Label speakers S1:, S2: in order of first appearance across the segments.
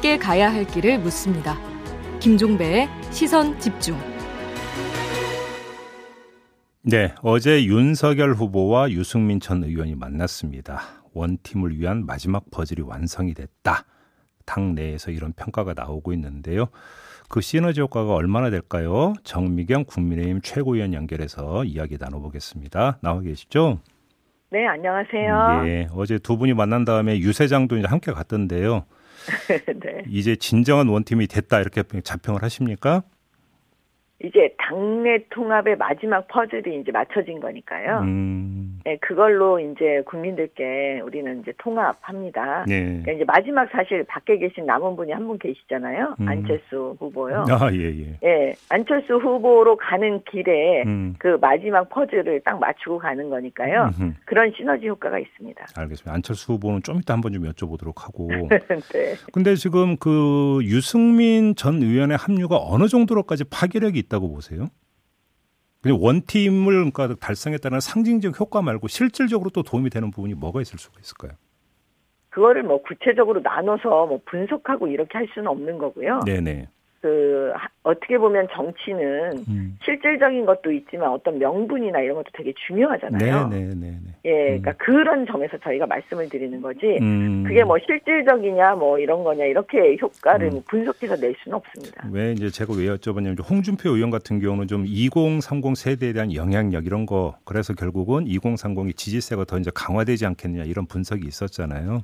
S1: 함께 가야 할 길을 묻습니다. 김종배의 시선 집중.
S2: 네, 어제 윤석열 후보와 유승민 전 의원이 만났습니다. 원팀을 위한 마지막 퍼즐이 완성이 됐다. 당 내에서 이런 평가가 나오고 있는데요. 그 시너지 효과가 얼마나 될까요? 정미경 국민의힘 최고위원 연결해서 이야기 나눠보겠습니다. 나와 계시죠?
S3: 네, 안녕하세요.
S2: 예, 어제 두 분이 만난 다음에 유세장도 이제 함께 갔던데요. 네. 이제 진정한 원팀이 됐다 이렇게 자평을 하십니까?
S3: 이제 당내 통합의 마지막 퍼즐이 이제 맞춰진 거니까요. 음. 네, 그걸로 이제 국민들께 우리는 이제 통합합니다. 네. 그러니까 이제 마지막 사실 밖에 계신 남은 분이 한 분 계시잖아요. 음. 안철수 후보요.
S2: 아, 예, 예.
S3: 예, 안철수 후보로 가는 길에 음. 그 마지막 퍼즐을 딱 맞추고 가는 거니까요. 음흠. 그런 시너지 효과가 있습니다.
S2: 알겠습니다. 안철수 후보는 좀 이따 한번 좀 여쭤보도록 하고. 네. 근데 지금 그 유승민 전 의원의 합류가 어느 정도로까지 파괴력이 있다고 보세요? 그냥 원팀을 그러니까 달성했다는 상징적 효과 말고 실질적으로 또 도움이 되는 부분이 뭐가 있을 수가 있을까요?
S3: 그거를 뭐 구체적으로 나눠서 뭐 분석하고 이렇게 할 수는 없는 거고요. 네네. 그 어떻게 보면 정치는 음. 실질적인 것도 있지만 어떤 명분이나 이런 것도 되게 중요하잖아요. 네, 네, 네, 네. 예, 그러니까 음. 그런 점에서 저희가 말씀을 드리는 거지. 음. 그게 뭐 실질적이냐 뭐 이런 거냐 이렇게 효과를 음. 뭐 분석해서 낼 수는 없습니다.
S2: 왜 이제 제가 왜 여쭤봤냐면 홍준표 의원 같은 경우는 좀 2030 세대에 대한 영향력 이런 거 그래서 결국은 2030이 지지세가 더 이제 강화되지 않겠느냐 이런 분석이 있었잖아요.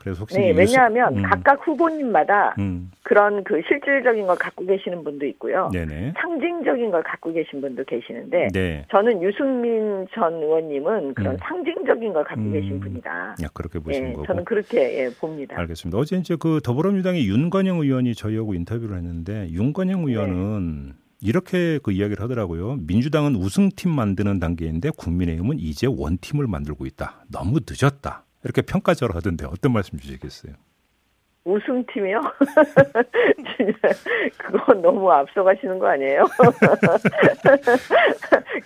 S3: 그래서 혹시 네, 왜냐하면 음. 각각 후보님마다 음. 그런 그 실질적인 걸 갖고 계시는 분도 있고요. 네네. 상징적인 걸 갖고 계신 분도 계시는데 네. 저는 유승민 전 의원님은 그런 음. 상징적인 걸 갖고 계신 음. 분이다.
S2: 야, 그렇게 보시는 네, 거고.
S3: 저는 그렇게 예, 봅니다.
S2: 알겠습니다. 어제 이제 그 더불어민주당의 윤건영 의원이 저희하고 인터뷰를 했는데 윤건영 의원은 네. 이렇게 그 이야기를 하더라고요. 민주당은 우승팀 만드는 단계인데 국민의힘은 이제 원팀을 만들고 있다. 너무 늦었다. 이렇게 평가절하 하던데 어떤 말씀 주시겠어요?
S3: 우승팀이요? 그건 너무 앞서가시는 거 아니에요?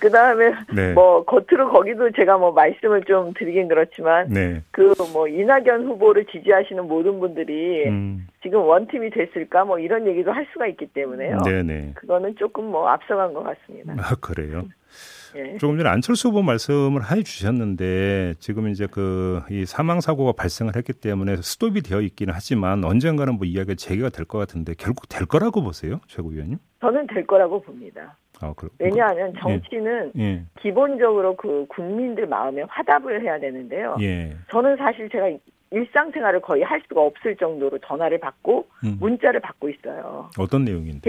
S3: 그 다음에 네. 뭐 겉으로 거기도 제가 뭐 말씀을 좀 드리긴 그렇지만 네. 그 뭐 이낙연 후보를 지지하시는 모든 분들이 음. 지금 원팀이 됐을까 뭐 이런 얘기도 할 수가 있기 때문에요. 네네. 그거는 조금 뭐 앞서간 것 같습니다.
S2: 아 그래요? 예. 조금 전에 안철수 후보 말씀을 해 주셨는데 지금 이제 그 이 사망 사고가 발생을 했기 때문에 스톱이 되어 있기는 하지만 언젠가는 뭐 이야기가 재개가 될 것 같은데 결국 될 거라고 보세요, 최고위원님?
S3: 저는 될 거라고 봅니다. 아, 그, 왜냐하면 그, 정치는 예. 예. 기본적으로 그 국민들 마음에 화답을 해야 되는데요. 예. 저는 사실 제가 일상생활을 거의 할 수가 없을 정도로 전화를 받고 음. 문자를 받고 있어요.
S2: 어떤 내용인데?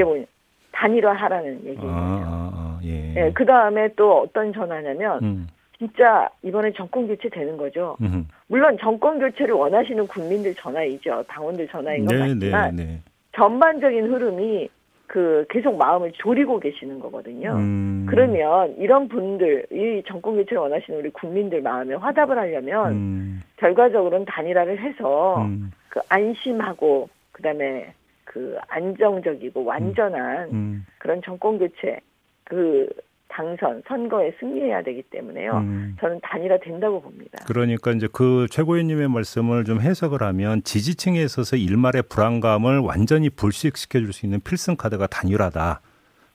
S3: 단일화하라는 얘기예요. 아, 아, 아, 예. 네, 그 다음에 또 어떤 전화냐면 음. 진짜 이번에 정권 교체 되는 거죠. 음흠. 물론 정권 교체를 원하시는 국민들 전화이죠. 당원들 전화인 건 네, 맞지만 네, 네. 전반적인 흐름이 그 계속 마음을 졸이고 계시는 거거든요. 음. 그러면 이런 분들 이 정권 교체를 원하시는 우리 국민들 마음에 화답을 하려면 음. 결과적으로는 단일화를 해서 음. 그 안심하고 그다음에 그 안정적이고 완전한 음. 음. 그런 정권 교체 그 당선 선거에 승리해야 되기 때문에요. 음. 저는 단일화 된다고 봅니다.
S2: 그러니까 이제 그 최고위원님의 말씀을 좀 해석을 하면 지지층에 있어서 일말의 불안감을 완전히 불식시켜 줄 수 있는 필승 카드가 단일화다.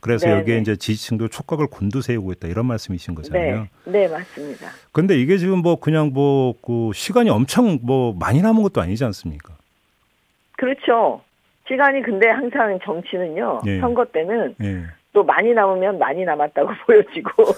S2: 그래서 네네. 여기에 네. 이제 지지층도 촉각을 곤두세우고 있다 이런 말씀이신 거잖아요.
S3: 네, 네 맞습니다.
S2: 근데 이게 지금 뭐 그냥 뭐 그 시간이 엄청 뭐 많이 남은 것도 아니지 않습니까?
S3: 그렇죠. 시간이 근데 항상 정치는요. 예. 선거 때는 예. 또 많이 남으면 많이 남았다고 보여지고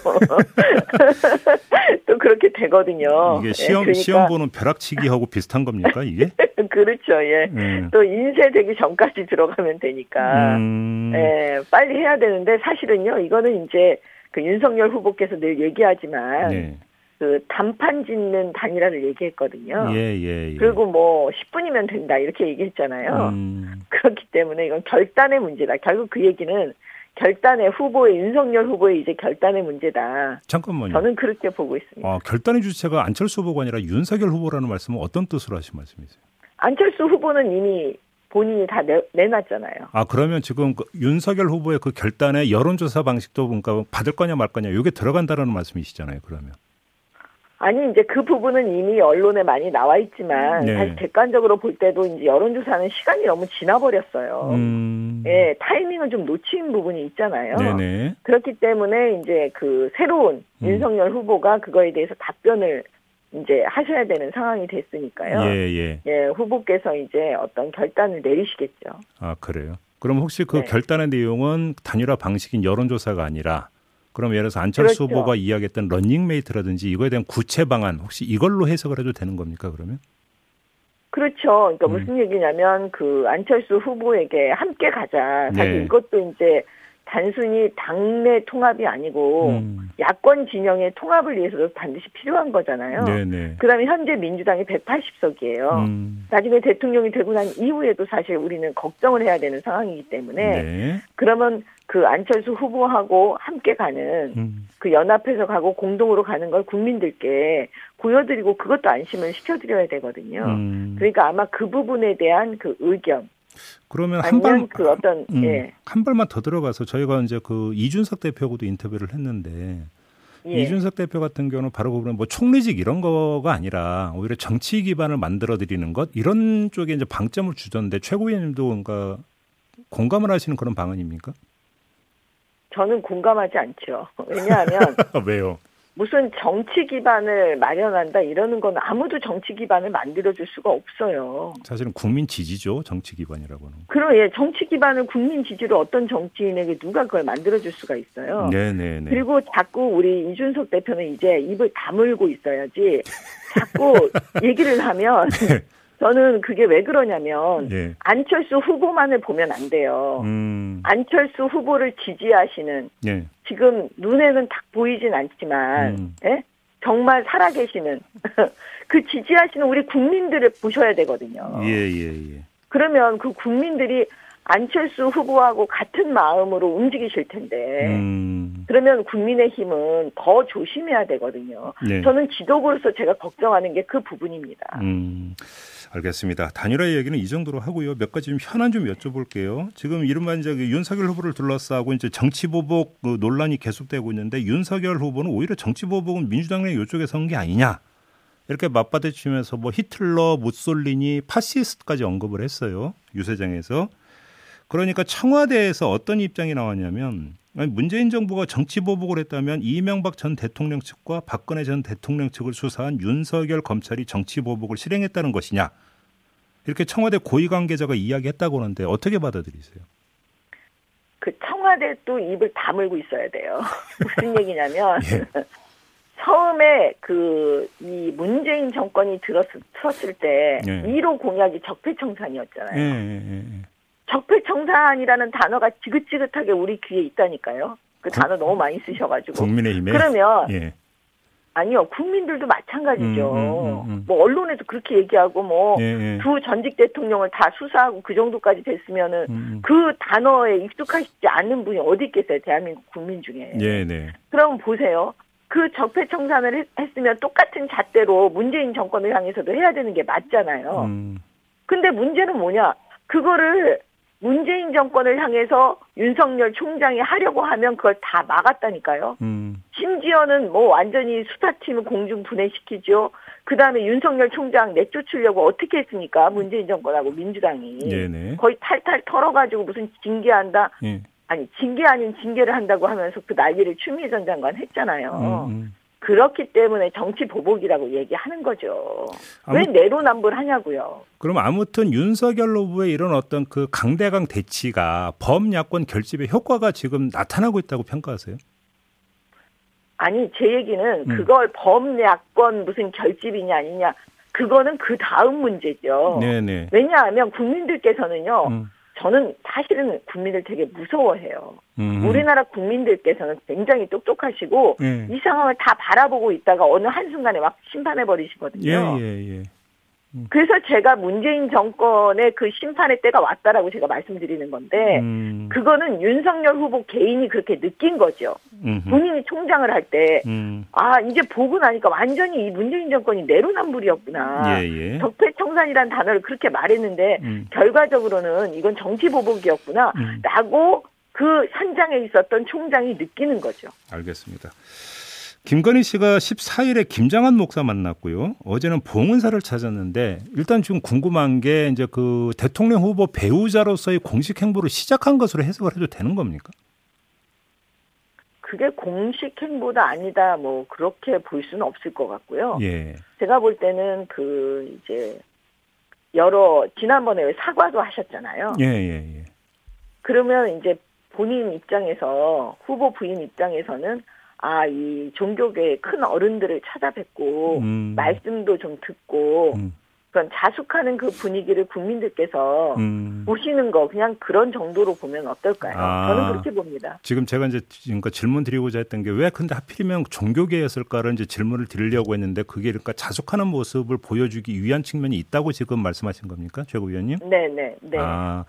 S3: 또 그렇게 되거든요.
S2: 이게 예, 시험 예, 그러니까. 시험 보는 벼락치기하고 비슷한 겁니까 이게?
S3: 그렇죠. 예. 예. 또 인쇄 되기 전까지 들어가면 되니까 음... 예, 빨리 해야 되는데 사실은요. 이거는 이제 그 윤석열 후보께서 늘 얘기하지만 네. 그 단판 짓는 단일화를 얘기했거든요. 예, 예, 예. 그리고 뭐 10분이면 된다 이렇게 얘기했잖아요. 음. 그렇기 때문에 이건 결단의 문제다. 결국 그 얘기는 결단의 후보의 윤석열 후보의 이제 결단의 문제다.
S2: 잠깐만요.
S3: 저는 그렇게 보고 있습니다.
S2: 아, 결단의 주체가 안철수 후보가 아니라 윤석열 후보라는 말씀은 어떤 뜻으로 하신 말씀이세요?
S3: 안철수 후보는 이미 본인이 다 내, 내놨잖아요.
S2: 아 그러면 지금 그 윤석열 후보의 그 결단의 여론조사 방식도 그러니까 받을 거냐 말 거냐 이게 들어간다라는 말씀이시잖아요. 그러면.
S3: 아니 이제 그 부분은 이미 언론에 많이 나와 있지만 네. 사실 객관적으로 볼 때도 이제 여론조사는 시간이 너무 지나버렸어요. 음. 예, 타이밍을 좀 놓친 부분이 있잖아요. 네네. 그렇기 때문에 이제 그 새로운 음. 윤석열 후보가 그거에 대해서 답변을 이제 하셔야 되는 상황이 됐으니까요. 예, 예. 예, 후보께서 이제 어떤 결단을 내리시겠죠.
S2: 아, 그래요? 그럼 혹시 그 네. 결단의 내용은 단일화 방식인 여론조사가 아니라 그럼 예를 들어서 안철수 그렇죠. 후보가 이야기했던 런닝메이트라든지 이거에 대한 구체 방안 혹시 이걸로 해석을 해도 되는 겁니까 그러면?
S3: 그렇죠. 그러니까 음. 무슨 얘기냐면 그 안철수 후보에게 함께 가자. 사실 네. 이것도 이제 단순히 당내 통합이 아니고 음. 야권 진영의 통합을 위해서도 반드시 필요한 거잖아요. 네네. 그다음에 현재 민주당이 180석이에요. 음. 나중에 대통령이 되고 난 이후에도 사실 우리는 걱정을 해야 되는 상황이기 때문에 네. 그러면 그 안철수 후보하고 함께 가는 음. 그 연합해서 가고 공동으로 가는 걸 국민들께 보여드리고 그것도 안심을 시켜드려야 되거든요. 음. 그러니까 아마 그 부분에 대한 그 의견
S2: 그러면 한발 그 어떤 음, 예. 한 발만 더 들어가서 저희가 이제 그 이준석 대표하고도 인터뷰를 했는데 예. 이준석 대표 같은 경우는 바로 보면 뭐 총리직 이런 거가 아니라 오히려 정치 기반을 만들어 드리는 것 이런 쪽에 이제 방점을 주던데 최고위원님도 뭔가 공감을 하시는 그런 방안입니까?
S3: 저는 공감하지 않죠. 왜냐하면
S2: 왜요?
S3: 무슨 정치 기반을 마련한다 이러는 건 아무도 정치 기반을 만들어줄 수가 없어요.
S2: 사실은 국민 지지죠 정치 기반이라고 는
S3: 그럼 예 정치 기반을 국민 지지로 어떤 정치인에게 누가 그걸 만들어줄 수가 있어요. 네네네. 그리고 자꾸 우리 이준석 대표는 이제 입을 다물고 있어야지 자꾸 얘기를 하면 네. 저는 그게 왜 그러냐면 네. 안철수 후보만을 보면 안 돼요. 음. 안철수 후보를 지지하시는 네. 지금 눈에는 딱 보이진 않지만 음. 예? 정말 살아계시는 그 지지하시는 우리 국민들을 보셔야 되거든요. 예, 예, 예. 그러면 그 국민들이 안철수 후보하고 같은 마음으로 움직이실 텐데 음. 그러면 국민의힘은 더 조심해야 되거든요. 네. 저는 지도부로서 제가 걱정하는 게 그 부분입니다. 음.
S2: 알겠습니다. 단일화 얘기는 이 정도로 하고요. 몇 가지 좀 현안 좀 여쭤볼게요. 지금 이른바 이제 그 윤석열 후보를 둘러싸고 이제 정치 보복 그 논란이 계속되고 있는데 윤석열 후보는 오히려 정치 보복은 민주당 내 이쪽에 선 게 아니냐. 이렇게 맞받아치면서 뭐 히틀러, 무솔리니, 파시스트까지 언급을 했어요. 유세장에서. 그러니까 청와대에서 어떤 입장이 나왔냐면 문재인 정부가 정치 보복을 했다면 이명박 전 대통령 측과 박근혜 전 대통령 측을 수사한 윤석열 검찰이 정치 보복을 실행했다는 것이냐 이렇게 청와대 고위 관계자가 이야기했다고 하는데 어떻게 받아들이세요?
S3: 그 청와대 또 입을 다물고 있어야 돼요. 무슨 얘기냐면 예. 처음에 그 이 문재인 정권이 들었을, 때 예. 1호 공약이 적폐청산이었잖아요. 예, 예, 예. 적폐청산이라는 단어가 지긋지긋하게 우리 귀에 있다니까요. 그 구, 단어 너무 많이 쓰셔가지고.
S2: 국민의힘에.
S3: 그러면 예. 아니요, 국민들도 마찬가지죠. 음, 음, 음, 음. 뭐 언론에도 그렇게 얘기하고 뭐두 예, 예. 전직 대통령을 다 수사하고 그 정도까지 됐으면은 음, 음. 그 단어에 익숙하시지 않는 분이 어디 있겠어요, 대한민국 국민 중에. 예, 네. 그럼 보세요. 그 적폐청산을 했, 으면 똑같은 잣대로 문재인 정권을 향해서도 해야 되는 게 맞잖아요. 음. 근데 문제는 뭐냐? 그거를 문재인 정권을 향해서 윤석열 총장이 하려고 하면 그걸 다 막았다니까요. 음. 심지어는 뭐 완전히 수사팀을 공중 분해시키죠. 그 다음에 윤석열 총장 내쫓으려고 어떻게 했습니까? 문재인 정권하고 민주당이. 네네. 거의 탈탈 털어가지고 무슨 징계한다. 네. 아니, 징계 아닌 징계를 한다고 하면서 그 난리를 추미애 전 장관 했잖아요. 음, 음. 그렇기 때문에 정치 보복이라고 얘기하는 거죠. 아무, 왜 내로남불 하냐고요.
S2: 그럼 아무튼 윤석열 후보의 이런 어떤 그 강대강 대치가 범야권 결집의 효과가 지금 나타나고 있다고 평가하세요?
S3: 아니 제 얘기는 음. 그걸 범야권 무슨 결집이냐 아니냐 그거는 그 다음 문제죠. 네네. 왜냐하면 국민들께서는요. 음. 저는 사실은 국민들 되게 무서워해요. 음. 우리나라 국민들께서는 굉장히 똑똑하시고 예. 이 상황을 다 바라보고 있다가 어느 한순간에 막 심판해 버리시거든요. 예, 예, 예. 음. 그래서 제가 문재인 정권의 그 심판의 때가 왔다라고 제가 말씀드리는 건데 음. 그거는 윤석열 후보 개인이 그렇게 느낀 거죠. 음흠. 본인이 총장을 할 때아 음. 이제 보고 나니까 완전히 이 문재인 정권이 내로남불이었구나. 예, 예. 적폐청산이라는 단어를 그렇게 말했는데 음. 결과적으로는 이건 정치 보복이었구나라고 음. 그 현장에 있었던 총장이 느끼는 거죠.
S2: 알겠습니다. 김건희 씨가 14일에 김장한 목사 만났고요. 어제는 봉은사를 찾았는데 일단 지금 궁금한 게 이제 그 대통령 후보 배우자로서의 공식 행보를 시작한 것으로 해석을 해도 되는 겁니까?
S3: 그게 공식 행보다 아니다 뭐 그렇게 볼 수는 없을 것 같고요. 예. 제가 볼 때는 그 이제 여러 지난번에 사과도 하셨잖아요. 예, 예, 예. 그러면 이제 본인 입장에서 후보 부인 입장에서는 아, 이 종교계의 큰 어른들을 찾아뵙고 음. 말씀도 좀 듣고 음. 그런 자숙하는 그 분위기를 국민들께서 음. 보시는 거 그냥 그런 정도로 보면 어떨까요? 아, 저는 그렇게 봅니다.
S2: 지금 제가 이제 그러니까 질문 드리고자 했던 게 왜 근데 하필이면 종교계였을까를 이제 질문을 드리려고 했는데 그게 그러니까 자숙하는 모습을 보여주기 위한 측면이 있다고 지금 말씀하신 겁니까, 최고위원님?
S3: 네, 네, 네.
S2: 아.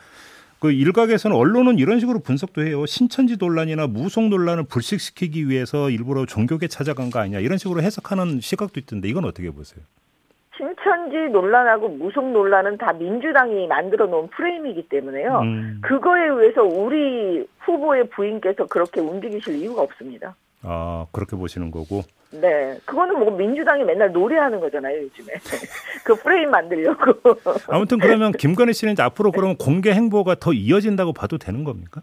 S2: 그 일각에서는 언론은 이런 식으로 분석도 해요. 신천지 논란이나 무속 논란을 불식시키기 위해서 일부러 종교계 찾아간 거 아니냐 이런 식으로 해석하는 시각도 있던데 이건 어떻게 보세요?
S3: 신천지 논란하고 무속 논란은 다 민주당이 만들어 놓은 프레임이기 때문에요. 음. 그거에 의해서 우리 후보의 부인께서 그렇게 움직이실 이유가 없습니다.
S2: 아, 그렇게 보시는 거고.
S3: 네. 그거는 뭐 민주당이 맨날 노래하는 거잖아요, 요즘에. 그 프레임 만들려고.
S2: 아무튼 그러면 김건희 씨는 앞으로 그러면 공개 행보가 더 이어진다고 봐도 되는 겁니까?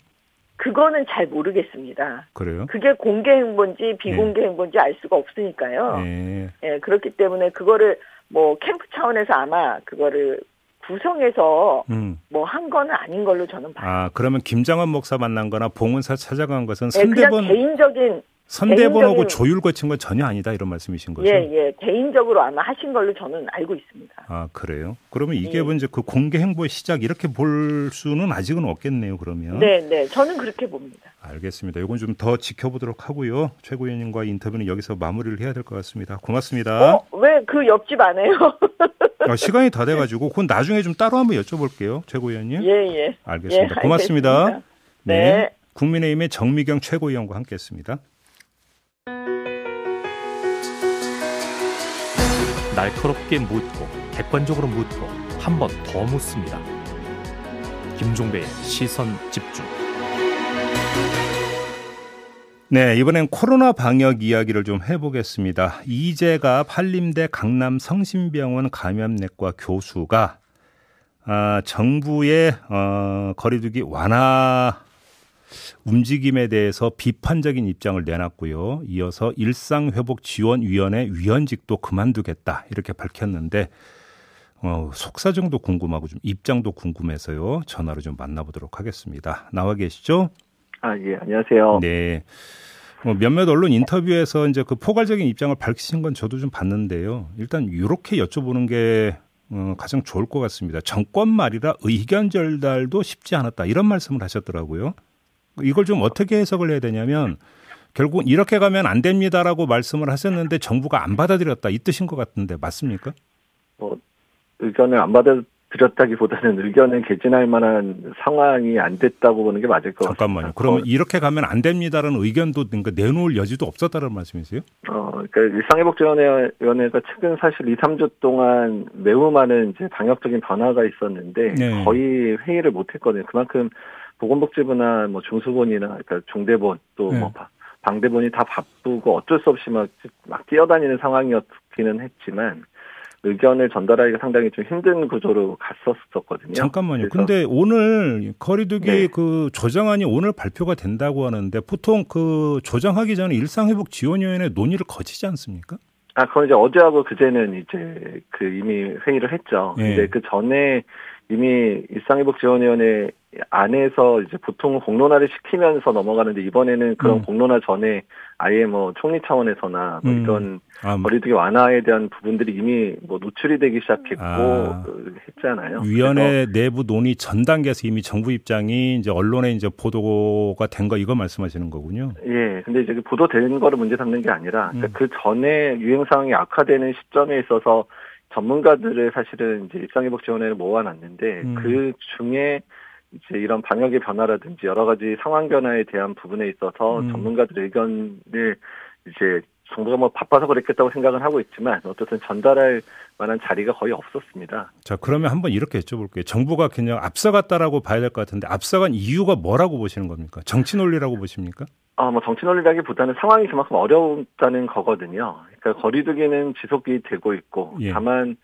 S3: 그거는 잘 모르겠습니다.
S2: 그래요?
S3: 그게 공개 행보인지 비공개 예. 행보인지 알 수가 없으니까요. 예. 예. 그렇기 때문에 그거를 뭐 캠프 차원에서 아마 그거를 구성해서 음. 뭐한 거는 아닌 걸로 저는 봐요.
S2: 아 그러면 김장원 목사 만난 거나 봉은사 찾아간 것은
S3: 네, 개인적인
S2: 선대본하고 조율 거친 건 전혀 아니다 이런 말씀이신 거죠?
S3: 예, 예. 개인적으로 아마 하신 걸로 저는 알고 있습니다.
S2: 아, 그래요? 그러면 이게 예. 이제 그 공개 행보의 시작 이렇게 볼 수는 아직은 없겠네요, 그러면.
S3: 네, 네. 저는 그렇게 봅니다.
S2: 알겠습니다. 이건 좀 더 지켜보도록 하고요. 최고위원님과 인터뷰는 여기서 마무리를 해야 될 것 같습니다. 고맙습니다.
S3: 어? 왜 그 옆집 안 해요?
S2: 아, 시간이 다 돼가지고 그건 나중에 좀 따로 한번 여쭤볼게요, 최고위원님.
S3: 예, 예.
S2: 알겠습니다. 예, 고맙습니다. 알겠습니다. 네. 네. 국민의힘의 정미경 최고위원과 함께했습니다.
S4: 날카롭게 묻고 객관적으로 묻고 한 번 더 묻습니다. 김종배의 시선 집중.
S2: 네, 이번엔 코로나 방역 이야기를 좀 해보겠습니다. 이재가 한림대 강남 성심병원 감염내과 교수가 아, 정부의 어, 거리두기 완화 움직임에 대해서 비판적인 입장을 내놨고요. 이어서 일상회복지원위원회 위원직도 그만두겠다 이렇게 밝혔는데 어, 속사정도 궁금하고 좀 입장도 궁금해서요. 전화로 좀 만나보도록 하겠습니다. 나와 계시죠?
S5: 아, 예, 안녕하세요.
S2: 네. 뭐 몇몇 언론 인터뷰에서 이제 그 포괄적인 입장을 밝히신 건 저도 좀 봤는데요. 일단 이렇게 여쭤보는 게 어, 가장 좋을 것 같습니다. 정권 말이라 의견 절달도 쉽지 않았다 이런 말씀을 하셨더라고요. 이걸 좀 어떻게 해석을 해야 되냐면 결국 이렇게 가면 안 됩니다라고 말씀을 하셨는데 정부가 안 받아들였다 이 뜻인 것 같은데 맞습니까?
S5: 뭐 의견을 안 받아들였다기보다는 의견을 개진할 만한 상황이 안 됐다고 보는 게 맞을 것
S2: 잠깐만요. 같습니다. 그러면 어, 이렇게 가면 안 됩니다라는 의견도 그러니까 내놓을 여지도 없었다는 말씀이세요?
S5: 어, 그러니까 일상회복지원회가 최근 사실 2, 3주 동안 매우 많은 이제 방역적인 변화가 있었는데 네. 거의 회의를 못 했거든요. 그만큼 보건복지부나 뭐 중수본이나 그러니까 중대본 또뭐 네. 방대본이 다 바쁘고 어쩔 수 없이 막, 막 뛰어다니는 상황이었기는 했지만 의견을 전달하기가 상당히 좀 힘든 구조로 갔었었거든요.
S2: 잠깐만요. 근데 오늘 거리두기 네. 그 조정안이 오늘 발표가 된다고 하는데 보통 그 조정하기 전에 일상회복 지원위원회 논의를 거치지 않습니까?
S5: 아, 그건 이제 어제하고 그제는 이제 그 이미 회의를 했죠. 네. 근데 그 전에 이미 일상회복지원위원회 안에서 이제 보통 공론화를 시키면서 넘어가는데 이번에는 그런 음. 공론화 전에 아예 뭐 총리 차원에서나 뭐 음. 이런 아, 뭐. 거리두기 완화에 대한 부분들이 이미 뭐 노출이 되기 시작했고 아. 그 했잖아요.
S2: 위원회 내부 논의 전 단계에서 이미 정부 입장이 이제 언론에 이제 보도가 된 거 이거 말씀하시는 거군요.
S5: 예. 근데 이제 그 보도된 거를 문제 삼는 게 아니라 그러니까 음. 그 전에 유행 상황이 악화되는 시점에 있어서 전문가들을 사실은 이제 일상회복지원회를 모아놨는데 음. 그 중에 이제 이런 방역의 변화라든지 여러 가지 상황 변화에 대한 부분에 있어서 음. 전문가들의 의견을 이제 정부가 뭐 바빠서 그랬겠다고 생각은 하고 있지만 어쨌든 전달할 만한 자리가 거의 없었습니다.
S2: 자 그러면 한번 이렇게 여쭤볼게요. 정부가 그냥 앞서갔다라고 봐야 될 것 같은데 앞서간 이유가 뭐라고 보시는 겁니까? 정치 논리라고 보십니까?
S5: 아, 뭐 정치 논리라기보다는 상황이 그만큼 어렵다는 거거든요. 그러니까 거리두기는 지속이 되고 있고 예. 다만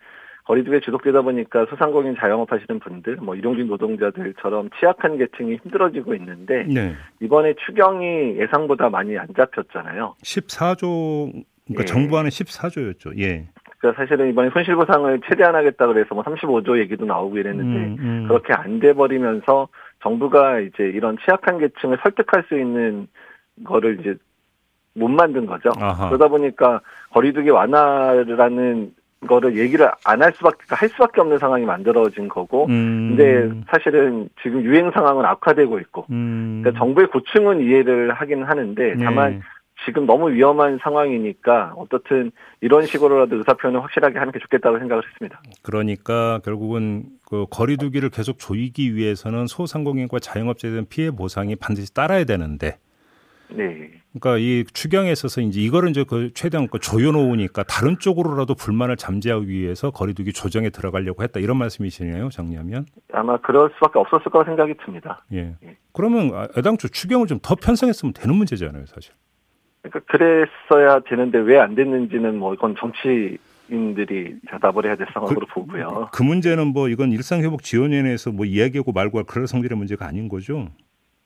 S5: 거리두기 지속되다 보니까 소상공인 자영업 하시는 분들, 뭐 일용직 노동자들처럼 취약한 계층이 힘들어지고 있는데 네. 이번에 추경이 예상보다 많이 안 잡혔잖아요.
S2: 14조 그러니까 예. 정부안은 14조였죠. 예.
S5: 그러니까 사실은 이번에 손실보상을 최대한 하겠다 그래서 뭐 35조 얘기도 나오고 이랬는데 음, 음. 그렇게 안 돼 버리면서 정부가 이제 이런 취약한 계층을 설득할 수 있는 거를 이제 못 만든 거죠. 아하. 그러다 보니까 거리두기 완화라는 거를 얘기를 안 할 수밖에 할 수밖에 없는 상황이 만들어진 거고 음. 근데 사실은 지금 유행 상황은 악화되고 있고 음. 그러니까 정부의 고충은 이해를 하긴 하는데 네. 다만 네. 지금 너무 위험한 상황이니까 어떻든 이런 식으로라도 의사 표현을 확실하게 하는 게 좋겠다고 생각을 했습니다.
S2: 그러니까 결국은 그 거리두기를 계속 조이기 위해서는 소상공인과 자영업자에 대한 피해 보상이 반드시 따라야 되는데 네. 그러니까 이 추경에 있어서 이제 이거를 이제 그 최대한 그 조여놓으니까 다른 쪽으로라도 불만을 잠재하기 위해서 거리두기 조정에 들어가려고 했다 이런 말씀이시네요, 정리하면.
S5: 아마 그럴 수밖에 없었을 거라 생각이 듭니다.
S2: 예. 예. 그러면 애당초 추경을 좀 더 편성했으면 되는 문제잖아요, 사실.
S5: 그러니까 그랬어야 되는데 왜 안 됐는지는 뭐 이건 정치 인들이 대답을 해야 될 상황으로 그, 보고요.
S2: 그 문제는 뭐 이건 일상회복 지원위원회에서 뭐 이야기하고 말고 할 그럴 성질의 문제가 아닌 거죠.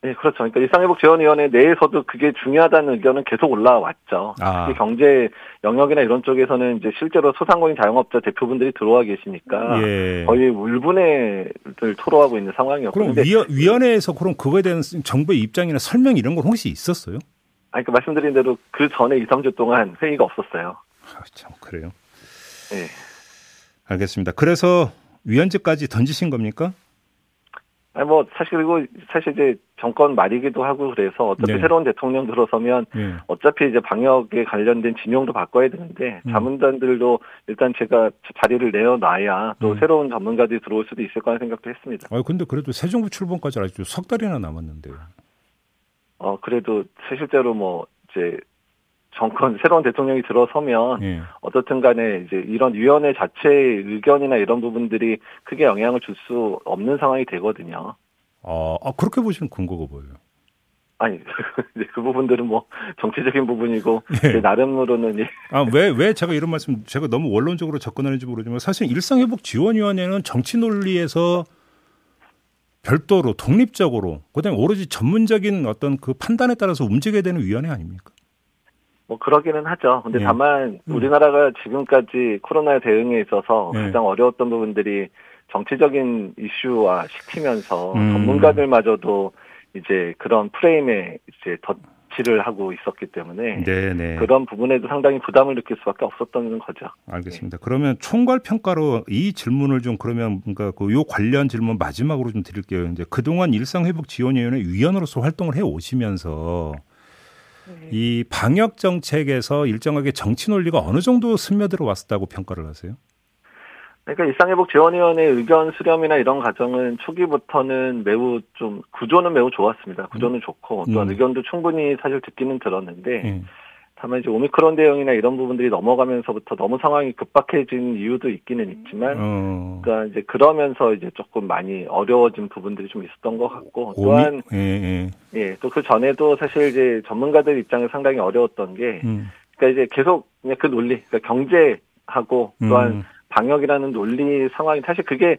S5: 네, 그렇죠. 그러니까 일상회복지원위원회 내에서도 그게 중요하다는 의견은 계속 올라왔죠. 아. 특히 경제 영역이나 이런 쪽에서는 이제 실제로 소상공인 자영업자 대표분들이 들어와 계시니까 예. 거의 울분해를 토로하고 있는 상황이었고.
S2: 그럼 위원, 위원회에서 그럼 그거에 대한 정부의 입장이나 설명 이런 건 혹시 있었어요?
S5: 아니, 그 말씀드린 대로 그 전에 2, 3주 동안 회의가 없었어요.
S2: 아, 참, 그래요? 네. 알겠습니다. 그래서 위원직까지 던지신 겁니까?
S5: 아니 뭐 사실 그리고 사실 이제 정권 말이기도 하고 그래서 어차피 네. 새로운 대통령 들어서면 네. 어차피 이제 방역에 관련된 진영도 바꿔야 되는데 음. 자문단들도 일단 제가 자리를 내어놔야 또 음. 새로운 전문가들이 들어올 수도 있을 거라는 생각도 했습니다.
S2: 아 근데 그래도 새 정부 출범까지 아직 석 달이나 남았는데요.
S5: 어 그래도 실제로 뭐 이제 정권 새로운 대통령이 들어서면 예. 어떻든 간에 이제 이런 위원회 자체의 의견이나 이런 부분들이 크게 영향을 줄 수 없는 상황이 되거든요.
S2: 아, 아 그렇게 보시면 근거가 뭐예요?
S5: 아니 그 부분들은 뭐 정치적인 부분이고 예. 나름으로는
S2: 아왜왜 왜 제가 이런 말씀 제가 너무 원론적으로 접근하는지 모르지만 사실 일상회복 지원위원회는 정치 논리에서 별도로 독립적으로 그다음에 오로지 전문적인 어떤 그 판단에 따라서 움직여야 되는 위원회 아닙니까?
S5: 뭐 그러기는 하죠. 근데 예. 다만 음. 우리나라가 지금까지 코로나 대응에 있어서 예. 가장 어려웠던 부분들이 정치적인 이슈화 시키면서 음. 전문가들마저도 이제 그런 프레임에 이제 덧칠을 하고 있었기 때문에 네네. 네. 그런 부분에도 상당히 부담을 느낄 수밖에 없었던 거죠.
S2: 알겠습니다. 네. 그러면 총괄 평가로 이 질문을 좀 그러면 그러니까 그요 관련 질문 마지막으로 좀 드릴게요. 이제 그동안 일상회복 지원위원회 위원으로서 활동을 해 오시면서 네. 이 방역 정책에서 일정하게 정치 논리가 어느 정도 스며들어 왔다고 평가를 하세요?
S5: 그러니까 일상회복지원위원회 의견 수렴이나 이런 과정은 초기부터는 매우 좀 구조는 매우 좋았습니다. 구조는 음. 좋고 또한 음. 의견도 충분히 사실 듣기는 들었는데 음. 다만 이제 오미크론 대응이나 이런 부분들이 넘어가면서부터 너무 상황이 급박해진 이유도 있기는 있지만, 어. 그러니까 이제 그러면서 이제 조금 많이 어려워진 부분들이 좀 있었던 것 같고, 또한 예, 예. 예, 또 그 전에도 사실 이제 전문가들 입장에 상당히 어려웠던 게, 음. 그러니까 이제 계속 그냥 그 논리, 그러니까 경제하고 또한 음. 방역이라는 논리 상황이 사실 그게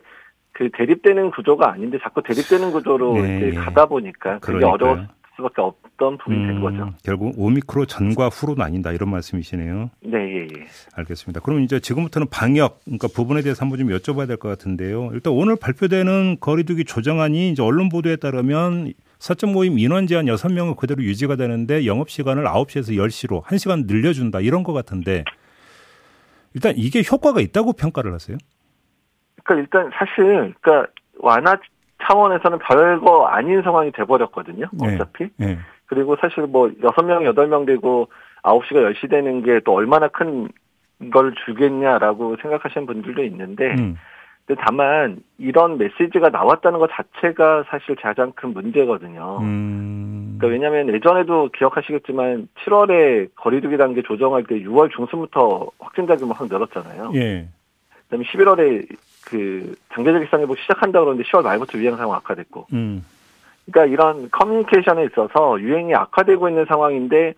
S5: 그 대립되는 구조가 아닌데 자꾸 대립되는 구조로 네, 이제 가다 보니까 그게 어려웠. 수밖에 없던 부분이 음, 된 거죠.
S2: 결국 오미크로 전과 후로 나뉜다 이런 말씀이시네요.
S5: 네, 예, 예.
S2: 알겠습니다. 그럼 이제 지금부터는 방역, 그러니까 부분에 대해서 한번 좀 여쭤봐야 될 것 같은데요. 일단 오늘 발표되는 거리두기 조정안이 이제 언론 보도에 따르면 사적 모임 인원 제한 6명은 그대로 유지가 되는데 영업 시간을 9시에서 10시로 1시간 늘려준다 이런 것 같은데 일단 이게 효과가 있다고 평가를 하세요?
S5: 그러니까 일단 사실 그러니까 완화 차원에서는 별거 아닌 상황이 돼버렸거든요. 네. 어차피. 네. 그리고 사실 뭐 여섯 명 여덟 명 되고 아홉 시가 열시 되는 게 또 얼마나 큰 걸 주겠냐라고 생각하시는 분들도 있는데, 음. 근데 다만 이런 메시지가 나왔다는 것 자체가 사실 가장 큰 문제거든요. 음. 그러니까 왜냐하면 예전에도 기억하시겠지만 7월에 거리두기 단계 조정할 때 6월 중순부터 확진자 규모 확 늘었잖아요. 예. 그다음에 11월에 그 단계적 일상회복 시작한다 그러는데 10월 말부터 유행 상황 악화됐고. 음. 그러니까 이런 커뮤니케이션에 있어서 유행이 악화되고 있는 상황인데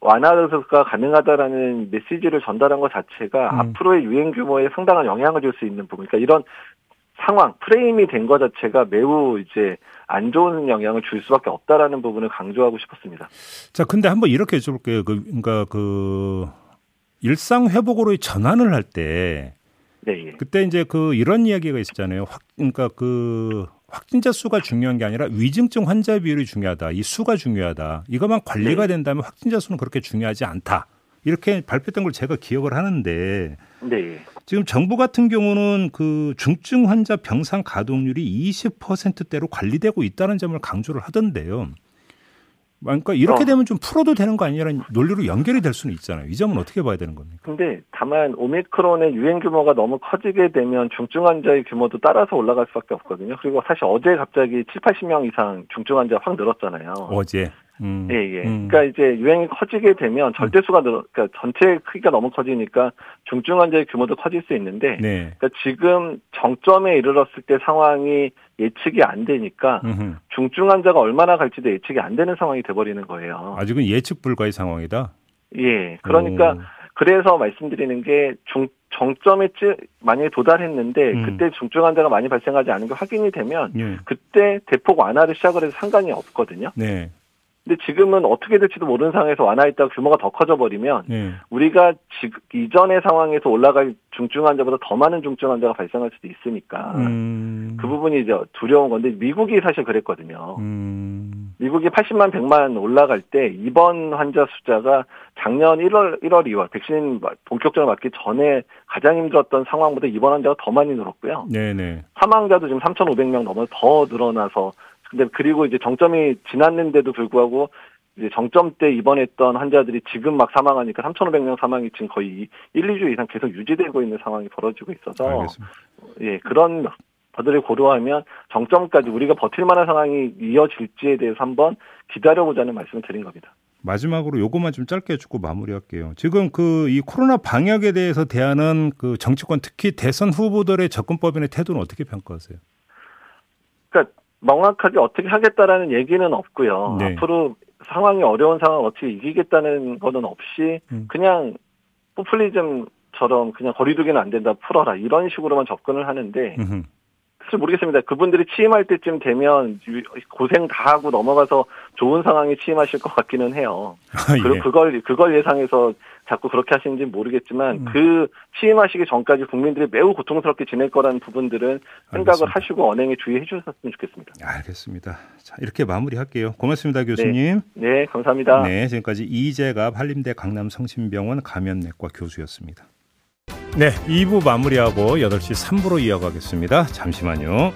S5: 완화가 가능하다라는 메시지를 전달한 것 자체가 음. 앞으로의 유행 규모에 상당한 영향을 줄 수 있는 부분. 그러니까 이런 상황, 프레임이 된 것 자체가 매우 이제 안 좋은 영향을 줄 수밖에 없다라는 부분을 강조하고 싶었습니다.
S2: 자, 근데 한번 이렇게 여쭤볼게요. 그, 그러니까 그 일상 회복으로의 전환을 할 때, 네, 예. 그때 이제 그 이런 이야기가 있었잖아요. 확, 그러니까 그 확진자 수가 중요한 게 아니라 위중증 환자 비율이 중요하다. 이 수가 중요하다. 이것만 관리가 네. 된다면 확진자 수는 그렇게 중요하지 않다. 이렇게 발표했던 걸 제가 기억을 하는데 네. 지금 정부 같은 경우는 그 중증 환자 병상 가동률이 20%대로 관리되고 있다는 점을 강조를 하던데요. 그러니까 이렇게 어. 되면 좀 풀어도 되는 거 아니냐는 논리로 연결이 될 수는 있잖아요. 이 점은 어떻게 봐야 되는 겁니까?
S5: 근데 다만 오미크론의 유행 규모가 너무 커지게 되면 중증 환자의 규모도 따라서 올라갈 수밖에 없거든요. 그리고 사실 어제 갑자기 7, 80명 이상 중증 환자가 확 늘었잖아요.
S2: 어제.
S5: 음. 예, 예. 음. 그러니까 이제 유행이 커지게 되면 절대수가 늘어, 그러니까 전체 크기가 너무 커지니까 중증 환자의 규모도 커질 수 있는데, 네. 그러니까 지금 정점에 이르렀을 때 상황이 예측이 안 되니까 음흠. 중증 환자가 얼마나 갈지도 예측이 안 되는 상황이 돼버리는 거예요.
S2: 아직은 예측 불가의 상황이다.
S5: 예. 그러니까 오. 그래서 말씀드리는 게 중, 정점에 찌, 만약에 도달했는데 음. 그때 중증 환자가 많이 발생하지 않은 게 확인이 되면 예. 그때 대폭 완화를 시작을 해서 상관이 없거든요. 네. 근데 지금은 어떻게 될지도 모르는 상황에서 완화했다가 규모가 더 커져 버리면 네. 우리가 지금 이전의 상황에서 올라갈 중증 환자보다 더 많은 중증 환자가 발생할 수도 있으니까 음. 그 부분이 이제 두려운 건데 미국이 사실 그랬거든요. 음. 미국이 80만 100만 올라갈 때 입원 환자 숫자가 작년 1월 1월 2월 백신 본격적으로 맞기 전에 가장 힘들었던 상황보다 입원 환자가 더 많이 늘었고요. 네네. 사망자도 지금 3,500명 넘어 더 늘어나서 근데 그리고 이제 정점이 지났는데도 불구하고 이제 정점 때 입원했던 환자들이 지금 막 사망하니까 3,500명 사망이 지금 거의 1, 2주 이상 계속 유지되고 있는 상황이 벌어지고 있어서 알겠습니다. 예, 그런 것들을 고려하면 정점까지 우리가 버틸 만한 상황이 이어질지에 대해서 한번 기다려보자는 말씀을 드린 겁니다.
S2: 마지막으로 요것만 좀 짧게 해주고 마무리할게요. 지금 그 이 코로나 방역에 대해서 대하는 그 정치권 특히 대선 후보들의 접근법이나 태도는 어떻게 평가하세요?
S5: 그러니까 명확하게 어떻게 하겠다라는 얘기는 없고요. 네. 앞으로 상황이 어려운 상황 어떻게 이기겠다는 거는 없이 음. 그냥 포퓰리즘처럼 그냥 거리두기는 안 된다 풀어라 이런 식으로만 접근을 하는데 음흠. 사실 모르겠습니다. 그분들이 취임할 때쯤 되면 고생 다 하고 넘어가서 좋은 상황에 취임하실 것 같기는 해요. 아, 예. 그리고 그걸 그걸 예상해서 자꾸 그렇게 하시는지 모르겠지만 음. 그 취임하시기 전까지 국민들이 매우 고통스럽게 지낼 거라는 부분들은 생각을 알겠습니다. 하시고 언행에 주의해 주셨으면 좋겠습니다.
S2: 알겠습니다. 자, 이렇게 마무리할게요. 고맙습니다, 교수님.
S5: 네, 네 감사합니다.
S2: 네, 지금까지 이재갑 한림대 강남성심병원 감염내과 교수였습니다. 네, 2부 마무리하고 8시 3부로 이어가겠습니다. 잠시만요.